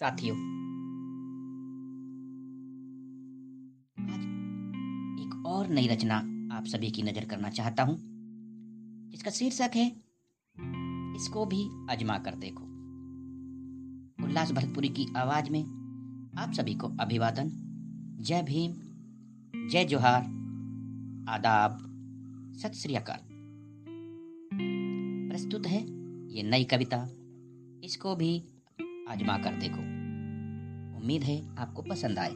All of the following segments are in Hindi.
साथियों। आज एक और नई रचना आप सभी की नज़र करना चाहता हूँ, जिसका शीर्षक है, इसको भी अजमा कर देखो। उल्लास भरतपुरी की आवाज़ में आप सभी को अभिवादन, जय भीम, जय जोहार, आदाब, सत श्री अकाल। प्रस्तुत है ये नई कविता, इसको भी आजमा कर देखो। उम्मीद है आपको पसंद आए।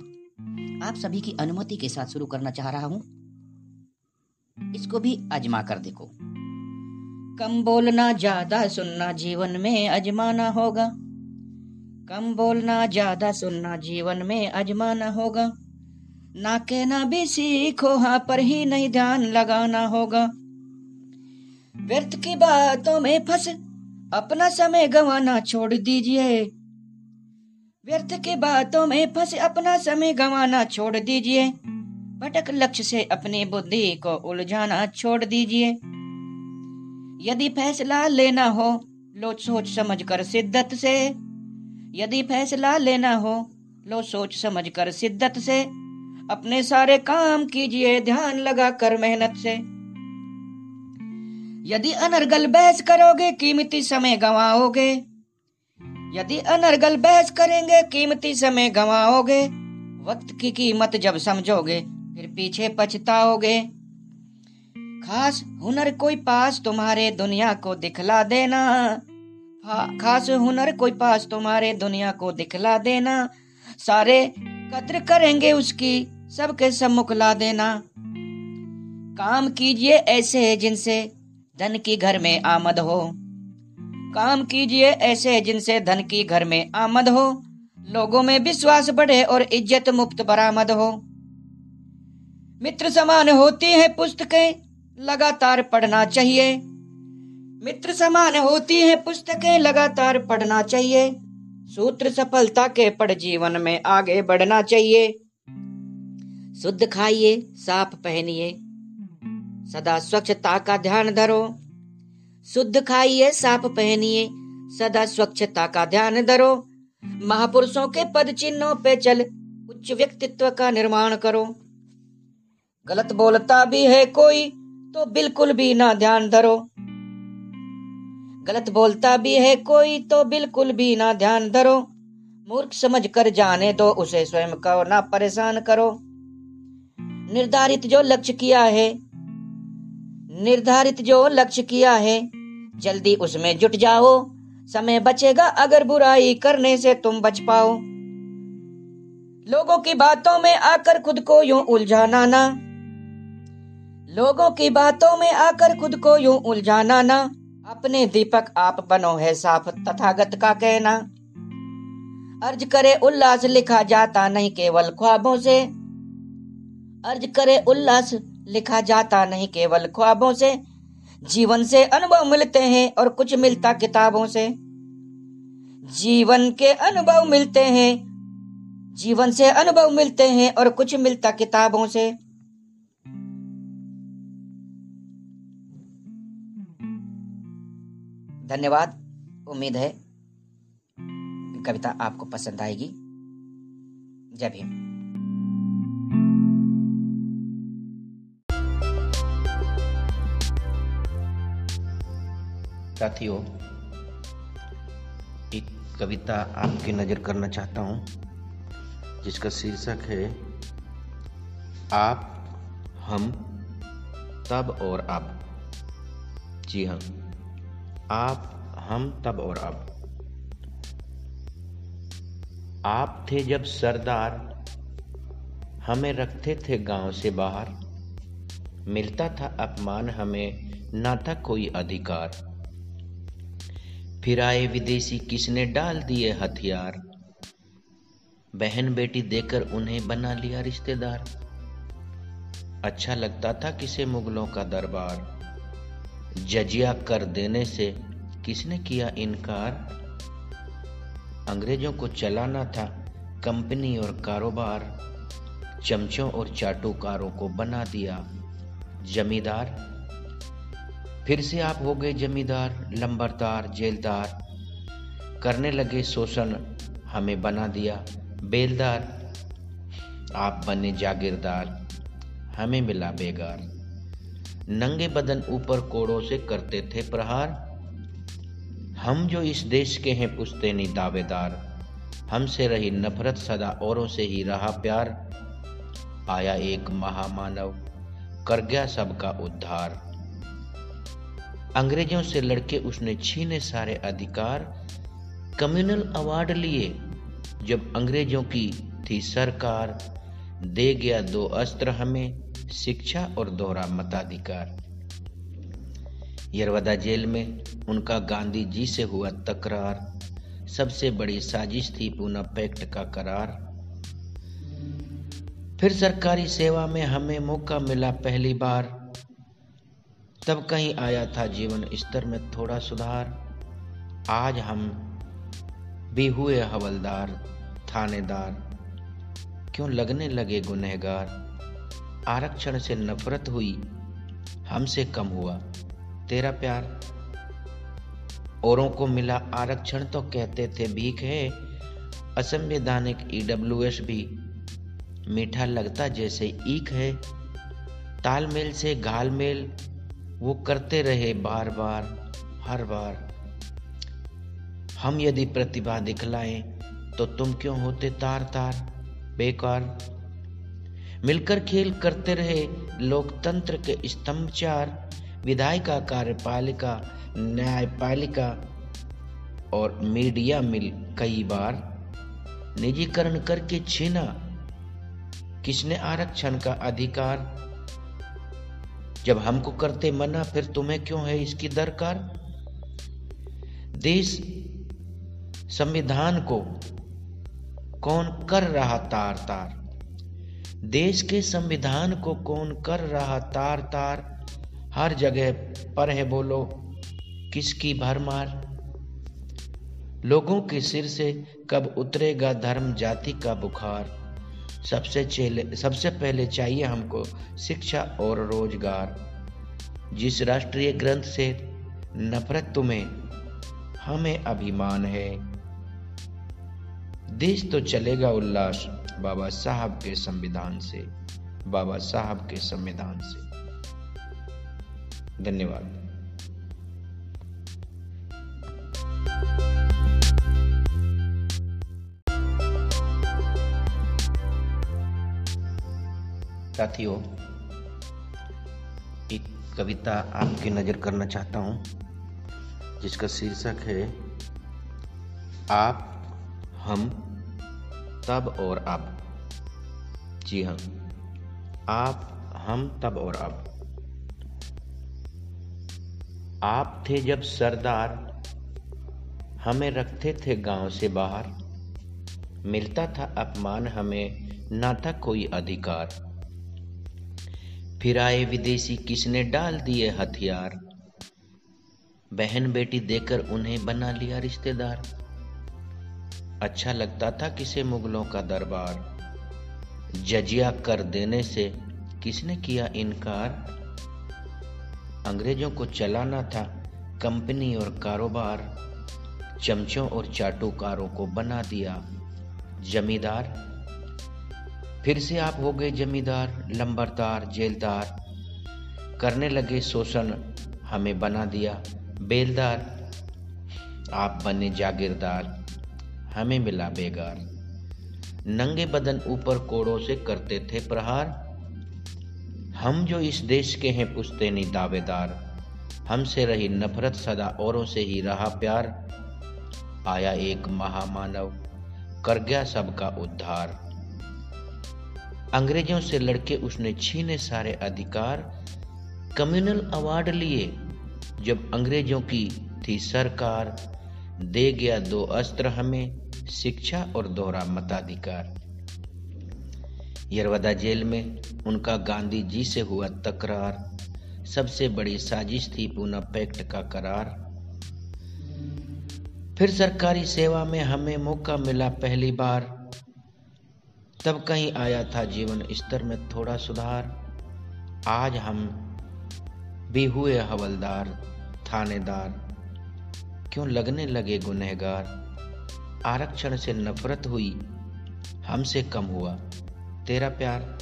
आप सभी की अनुमति के साथ शुरू करना चाह रहा हूँ। इसको भी आजमा कर देखो। कम बोलना ज़्यादा सुनना जीवन में अजमाना होगा। कम बोलना ज़्यादा सुनना जीवन में अजमाना होगा। ना कहना भी सीखो हाँ पर ही नहीं ध्यान लगाना होगा। व्यर्थ की बातों में फंस, अपना समय गंवाना छोड़ दीजिए। व्यर्थ की बातों में फंस अपना समय गंवाना छोड़ दीजिए। भटक लक्ष्य से अपनी बुद्धि को उलझाना छोड़ दीजिए। यदि फैसला लेना हो लो सोच समझ कर सिद्धत से। यदि फैसला लेना हो लो सोच समझ कर सिद्धत से। अपने सारे काम कीजिए ध्यान लगा कर मेहनत से। यदि अनर्गल बहस करोगे, कीमती समय गंवाओगे। यदि अनर्गल बहस करेंगे, कीमती समय गंवाओगे। वक्त की कीमत जब समझोगे, फिर पीछे पछताओगे। खास हुनर कोई पास तुम्हारे दुनिया को दिखला देना। खास हुनर कोई पास तुम्हारे दुनिया को दिखला देना। सारे कद्र करेंगे उसकी, सबके सम्मुख ला देना। काम कीजिए ऐसे जिनसे धन की घर में आमद हो। काम कीजिए ऐसे जिनसे धन की घर में आमद हो, लोगों में विश्वास बढ़े और इज़्ज़त मुक्त बरामद हो। मित्र समान होती है पुस्तकें, लगातार पढ़ना चाहिए। मित्र समान होती है पुस्तकें, लगातार पढ़ना चाहिए। सूत्र सफलता के पढ़ जीवन में आगे बढ़ना चाहिए। शुद्ध खाइए, साफ़ पहनिए। सदा स्वच्छता का ध्यान धरो। शुद्ध खाइए, साफ़ पहनिए, सदा स्वच्छता का ध्यान धरो। महापुरुषों के पद चिन्हों पे चल, उच्च व्यक्तित्व का निर्माण करो। गलत बोलता भी है कोई तो बिल्कुल भी ना ध्यान धरो। गलत बोलता भी है कोई तो बिल्कुल भी ना ध्यान धरो। मूर्ख समझ कर जाने दो, उसे स्वयं को ना परेशान करो। निर्धारित जो लक्ष्य किया है निर्धारित जो लक्ष्य किया है, जल्दी उसमें जुट जाओ। समय बचेगा अगर बुराई करने से तुम बच पाओ। लोगों की बातों में आकर खुद को यूँ उलझाना ना। लोगों की बातों में आकर खुद को यूँ उलझाना ना। अपने दीपक आप बनो है साफ़ तथागत का कहना। अर्ज़ करे उल्लास लिखा जाता नहीं केवल ख्वाबों से। अर्ज़ करे उल्लास लिखा जाता नहीं केवल ख्वाबों से, जीवन से अनुभव मिलते हैं और कुछ मिलता किताबों से। जीवन के अनुभव मिलते हैं, जीवन से अनुभव मिलते हैं और कुछ मिलता किताबों से। धन्यवाद, उम्मीद है कविता आपको पसंद आएगी। जय भीम। साथियों, एक कविता आपकी नज़र करना चाहता हूँ, जिसका शीर्षक है, आप, हम, तब और अब। जी हाँ आप, हम, तब और अब। आप थे जब सरदार, हमें रखते थे गाँव से बाहर। मिलता था अपमान हमें, ना था कोई अधिकार। फिर आए विदेशी किसने डाल दिए हथियार? बहन बेटी देकर उन्हें बना लिया रिश्तेदार। अच्छा लगता था किसे मुगलों का दरबार। जजिया कर देने से किसने किया इनकार? अंग्रेज़ों को चलाना था कंपनी और कारोबार। चमचों और चाटुकारों को बना दिया। जमींदार फिर से आप हो गए जमींदार, लंबरदार, जेलदार। करने लगे शोषण, हमें बना दिया बेलदार। आप बने जागीरदार, हमें मिला बेगार। नंगे बदन ऊपर कोड़ों से करते थे प्रहार। हम जो इस देश के हैं नहीं दावेदार, हमसे रही नफरत सदा औरों से ही रहा प्यार। आया एक महामानव, कर गया सबका उद्धार। अंग्रेज़ों से लड़के उसने छीने सारे अधिकार कम्युनल अवार्ड लिए। जब अंग्रेज़ों की थी सरकार, दे गया दो अस्त्र हमें, शिक्षा और दोहरा मताधिकार। यरवदा जेल में उनका गांधी जी से हुआ तकरार। सबसे बड़ी साजिश थी पूना पैक्ट का करार। फिर सरकारी सेवा में हमें मौका मिला पहली बार। तब कहीं आया था जीवन स्तर में थोड़ा सुधार। आज हम भी हुए हवलदार, थानेदार। क्यों लगने लगे गुनहगार? आरक्षण से नफरत हुई, हमसे कम हुआ। तेरा प्यार? औरों को मिला आरक्षण तो कहते थे भीख है, असंवैधानिक ईडब्ल्यूएस भी। मीठा लगता जैसे ईख है, तालमेल से घालमेल वो करते रहे बार बार, हर बार। हम यदि प्रतिभा दिखलाएँ तो तुम क्यों होते तार तार बेकार। मिलकर खेल करते रहे लोकतंत्र के स्तंभ चार विधायिका, कार्यपालिका, न्यायपालिका और मीडिया मिल कई बार निजीकरण करके छीना। किसने आरक्षण का अधिकार? जब हमको करते मना, फिर तुम्हें क्यों है इसकी दरकार? देश संविधान को कौन कर रहा तार तार? देश के संविधान को कौन कर रहा तार तार? हर जगह पर है बोलो, किसकी भरमार? लोगों के सिर से कब उतरेगा धर्म, जाति का बुखार? सबसे चेले, सबसे पहले चाहिए हमको शिक्षा और रोज़गार। जिस राष्ट्रीय ग्रंथ से नफरत तुम्हें, हमें अभिमान है। देश तो चलेगा उल्लास बाबा साहब के संविधान से, बाबा साहब के संविधान से। धन्यवाद। साथियों, एक कविता आपकी नज़र करना चाहता हूँ, जिसका शीर्षक है, आप, हम, तब और अब। जी हाँ आप, हम, तब और अब। आप थे जब सरदार, हमें रखते थे गाँव से बाहर। मिलता था अपमान, हमें ना था कोई अधिकार। फिर आए विदेशी किसने डाल दिए हथियार? बहन बेटी देकर उन्हें बना लिया रिश्तेदार। अच्छा लगता था किसे मुगलों का दरबार। जजिया कर देने से किसने किया इनकार? अंग्रेज़ों को चलाना था कंपनी और कारोबार। चमचों और चाटुकारों को बना दिया। जमींदार फिर से आप हो गए जमींदार, लंबरदार, जेलदार। करने लगे शोषण, हमें बना दिया बेलदार। आप बने जागीरदार, हमें मिला बेगार। नंगे बदन ऊपर कोड़ों से करते थे प्रहार। हम जो इस देश के हैं नहीं दावेदार, हमसे रही नफरत सदा औरों से ही रहा प्यार। आया एक महामानव, कर गया सबका उद्धार। अंग्रेज़ों से लड़के उसने छीने सारे अधिकार कम्युनल अवार्ड लिए। जब अंग्रेज़ों की थी सरकार, दे गया दो अस्त्र हमें, शिक्षा और दोहरा मताधिकार। यरवदा जेल में उनका गांधी जी से हुआ तकरार। सबसे बड़ी साजिश थी पूना पैक्ट का करार। फिर सरकारी सेवा में हमें मौका मिला पहली बार। तब कहीं आया था जीवन स्तर में थोड़ा सुधार। आज हम भी हुए हवलदार, थानेदार। क्यों लगने लगे गुनहगार? आरक्षण से नफरत हुई, हमसे कम हुआ। तेरा प्यार?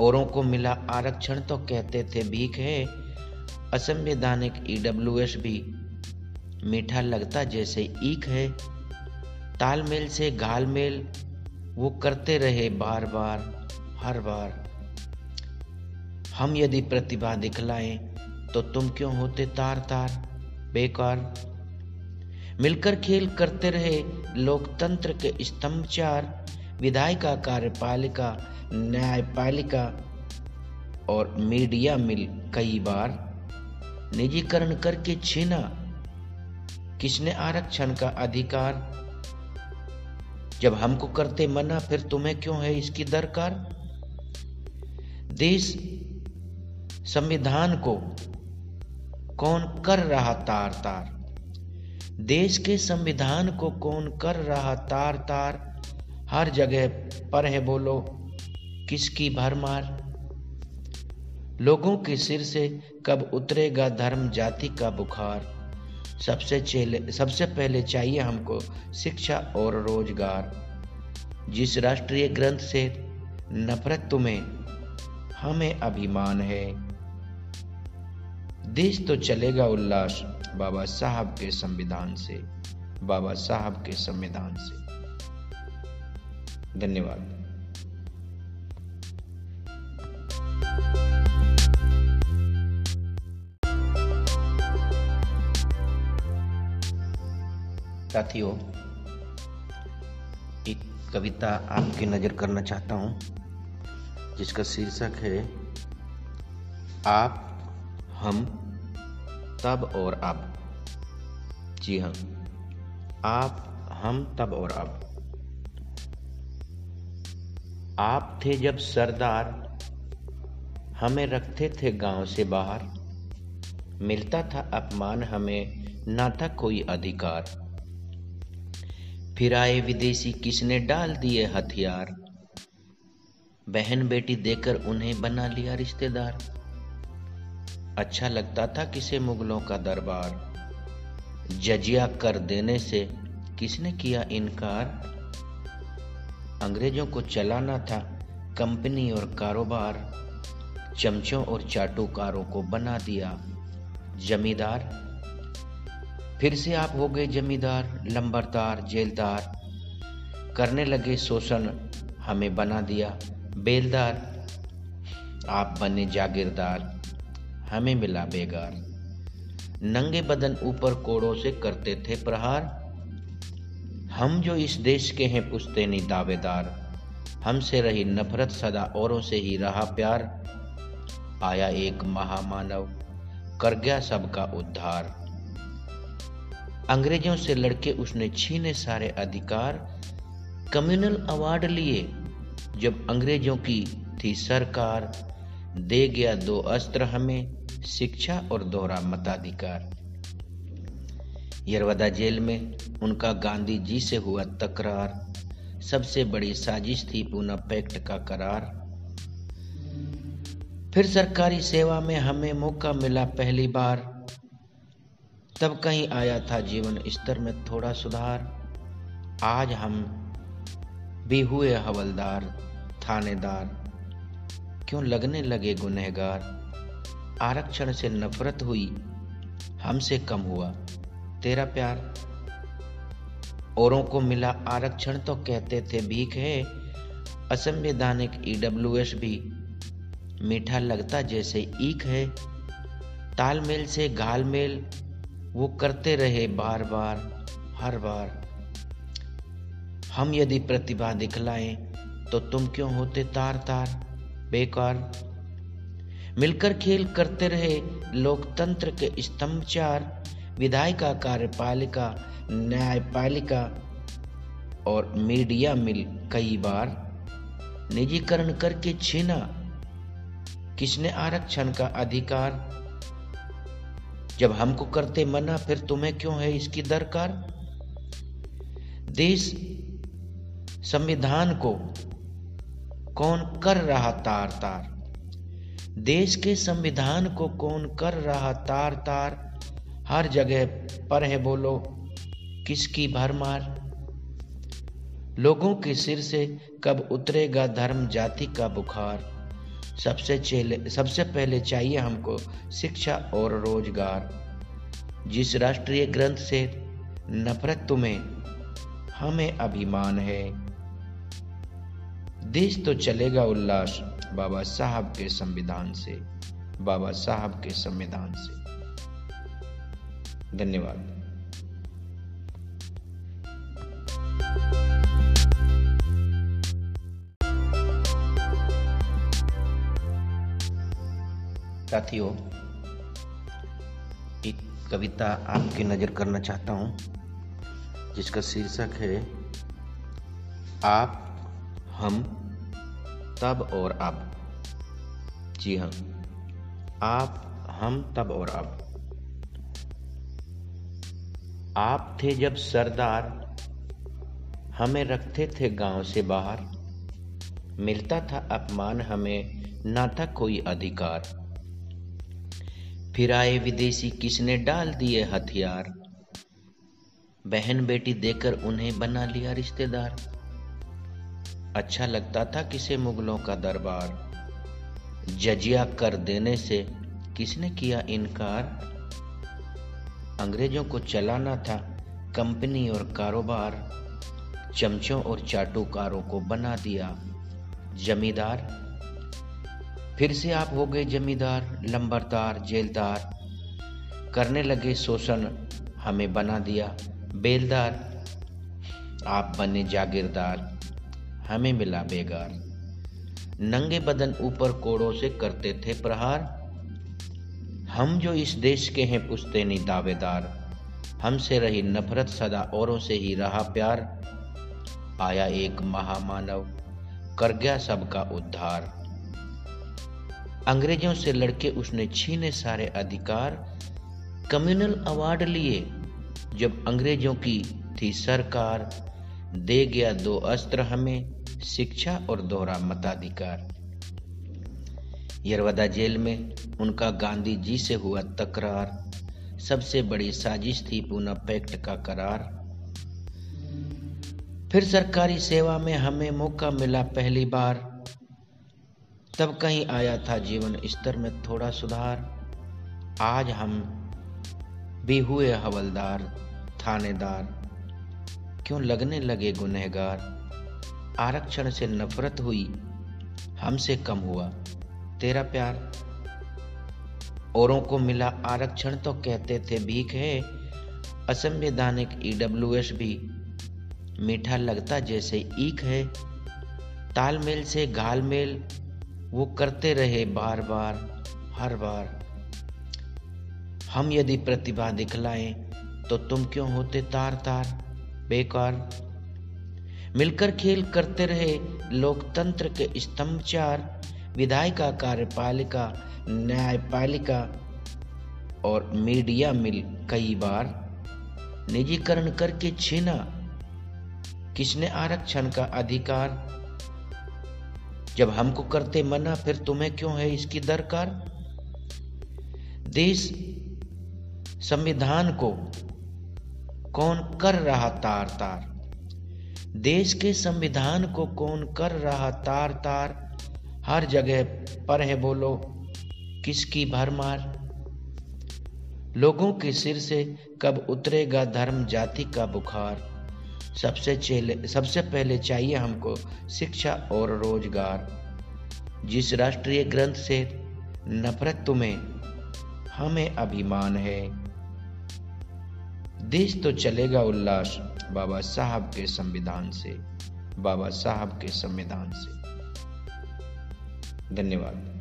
औरों को मिला आरक्षण तो कहते थे भीख है, असंवैधानिक ईडब्ल्यूएस भी। मीठा लगता जैसे ईख है। तालमेल से घालमेल वो करते रहे बार बार, हर बार। हम यदि प्रतिभा दिखलाएँ तो तुम क्यों होते तार तार बेकार। मिलकर खेल करते रहे लोकतंत्र के स्तंभ चार विधायिका, कार्यपालिका, न्यायपालिका और मीडिया मिल कई बार निजीकरण करके छीना। किसने आरक्षण का अधिकार? जब हमको करते मना, फिर तुम्हें क्यों है इसकी दरकार? देश संविधान को कौन कर रहा तार तार? देश के संविधान को कौन कर रहा तार तार? हर जगह पर है बोलो, किसकी भरमार? लोगों के सिर से कब उतरेगा धर्म जाति का बुखार? सबसे चेले, सबसे पहले चाहिए हमको शिक्षा और रोज़गार। जिस राष्ट्रीय ग्रंथ से नफरत तुम्हें, हमें अभिमान है। देश तो चलेगा उल्लास बाबा साहब के संविधान से, बाबा साहब के संविधान से। धन्यवाद। साथियों एक कविता आपकी नज़र करना चाहता हूँ, जिसका शीर्षक है, आप, हम, तब और अब। जी हाँ आप, हम, तब और अब। आप थे जब सरदार, हमें रखते थे गाँव से बाहर। मिलता था अपमान, हमें ना था कोई अधिकार। फिर आए विदेशी, किसने डाल दिए हथियार? बहन बेटी देकर उन्हें बना लिया रिश्तेदार। अच्छा लगता था किसे मुगलों का दरबार। जजिया कर देने से किसने किया इनकार? अंग्रेज़ों को चलाना था कंपनी और कारोबार। चमचों और चाटुकारों को बना दिया। जमींदार फिर से आप हो गए जमींदार, लंबरदार, जेलदार। करने लगे शोषण, हमें बना दिया बेलदार। आप बने जागीरदार, हमें मिला बेगार। नंगे बदन ऊपर कोड़ों से करते थे प्रहार। हम जो इस देश के हैं पुश्तैनी दावेदार, हमसे रही नफरत सदा औरों से ही रहा प्यार। आया एक महामानव, कर गया सबका उद्धार। अंग्रेज़ों से लड़के उसने छीने सारे अधिकार, कम्युनल अवार्ड लिए। जब अंग्रेज़ों की थी सरकार, दे गया दो अस्त्र हमें, शिक्षा और दोहरा मताधिकार। यरवदा जेल में उनका गांधी जी से हुआ तकरार। सबसे बड़ी साजिश थी पूना पैक्ट का करार। फिर सरकारी सेवा में हमें मौका मिला पहली बार। तब कहीं आया था जीवन स्तर में थोड़ा सुधार। आज हम भी हुए हवलदार, थानेदार। क्यों लगने लगे गुनहगार? आरक्षण से नफरत हुई, हमसे कम हुआ। तेरा प्यार? औरों को मिला आरक्षण तो कहते थे भीख है। असंवैधानिक ईडब्ल्यूएस भी मीठा लगता जैसे ईख है। तालमेल से घालमेल वो करते रहे बार बार, हर बार। हम यदि प्रतिभा दिखलाएँ तो तुम क्यों होते तार तार बेकार? मिलकर खेल करते रहे लोकतंत्र के स्तंभ चार विधायिका, कार्यपालिका, न्यायपालिका और मीडिया मिल कई बार निजीकरण करके छीना। किसने आरक्षण का अधिकार? जब हमको करते मना, फिर तुम्हें क्यों है इसकी दरकार? देश संविधान को कौन कर रहा तार तार? देश के संविधान को कौन कर रहा तार तार? हर जगह पर है बोलो, किसकी भरमार? लोगों के सिर से कब उतरेगा धर्म जाति का बुखार? सबसे सबसे पहले चाहिए हमको शिक्षा और रोज़गार। जिस राष्ट्रीय ग्रंथ से नफरत तुम्हें, हमें अभिमान है। देश तो चलेगा उल्लास बाबा साहब के संविधान से, बाबा साहब के संविधान से। धन्यवाद। साथियों, एक कविता आपकी नज़र करना चाहता हूँ, जिसका शीर्षक है, आप, हम, तब और अब। जी हाँ आप, हम, तब और अब। आप थे जब सरदार, हमें रखते थे गाँव से बाहर। मिलता था अपमान, हमें ना था कोई अधिकार। फिर आए विदेशी, किसने डाल दिए हथियार? बहन बेटी देकर उन्हें बना लिया रिश्तेदार। अच्छा लगता था किसे मुगलों का दरबार। जजिया कर देने से किसने किया इनकार? अंग्रेज़ों को चलाना था कंपनी और कारोबार। चमचों और चाटुकारों को बना दिया। जमींदार फिर से आप हो गए जमींदार, लंबरदार, जेलदार। करने लगे शोषण, हमें बना दिया बेलदार। आप बने जागीरदार, हमें मिला बेगार। नंगे बदन ऊपर कोड़ों से करते थे प्रहार। हम जो इस देश के हैं नहीं दावेदार, हमसे रही नफरत सदा औरों से ही रहा प्यार। आया एक महामानव, कर गया सबका उद्धार। अंग्रेज़ों से लड़के उसने छीने सारे अधिकार कम्युनल अवार्ड लिए। जब अंग्रेज़ों की थी सरकार, दे गया दो अस्त्र हमें, शिक्षा और दोहरा मताधिकार। यरवदा जेल में उनका गांधी जी से हुआ तकरार। सबसे बड़ी साजिश थी पूना पैक्ट का करार। फिर सरकारी सेवा में हमें मौका मिला पहली बार। तब कहीं आया था जीवन स्तर में थोड़ा सुधार। आज हम भी हुए हवलदार, थानेदार। क्यों लगने लगे गुनहगार? आरक्षण से नफरत हुई, हमसे कम हुआ। तेरा प्यार? औरों को मिला आरक्षण तो कहते थे भीख है। असंवैधानिक ईडब्ल्यूएस भी मीठा लगता जैसे ईख है। तालमेल से घालमेल वो करते रहे बार बार, हर बार। हम यदि प्रतिभा दिखलाएँ तो तुम क्यों होते तार तार बेकार? मिलकर खेल करते रहे लोकतंत्र के स्तंभ चार विधायिका कार्यपालिका न्यायपालिका और मीडिया मिल कई बार। निजीकरण करके छीना, किसने आरक्षण का अधिकार? जब हमको करते मना, फिर तुम्हें क्यों है इसकी दरकार? देश संविधान को कौन कर रहा तार तार? देश के संविधान को कौन कर रहा तार तार? हर जगह पर है बोलो, किसकी भरमार? लोगों के सिर से कब उतरेगा धर्म जाति का बुखार? सबसे सबसे पहले चाहिए हमको शिक्षा और रोज़गार। जिस राष्ट्रीय ग्रंथ से नफरत तुम्हें, हमें अभिमान है। देश तो चलेगा उल्लास बाबा साहब के संविधान से, बाबा साहब के संविधान से। धन्यवाद।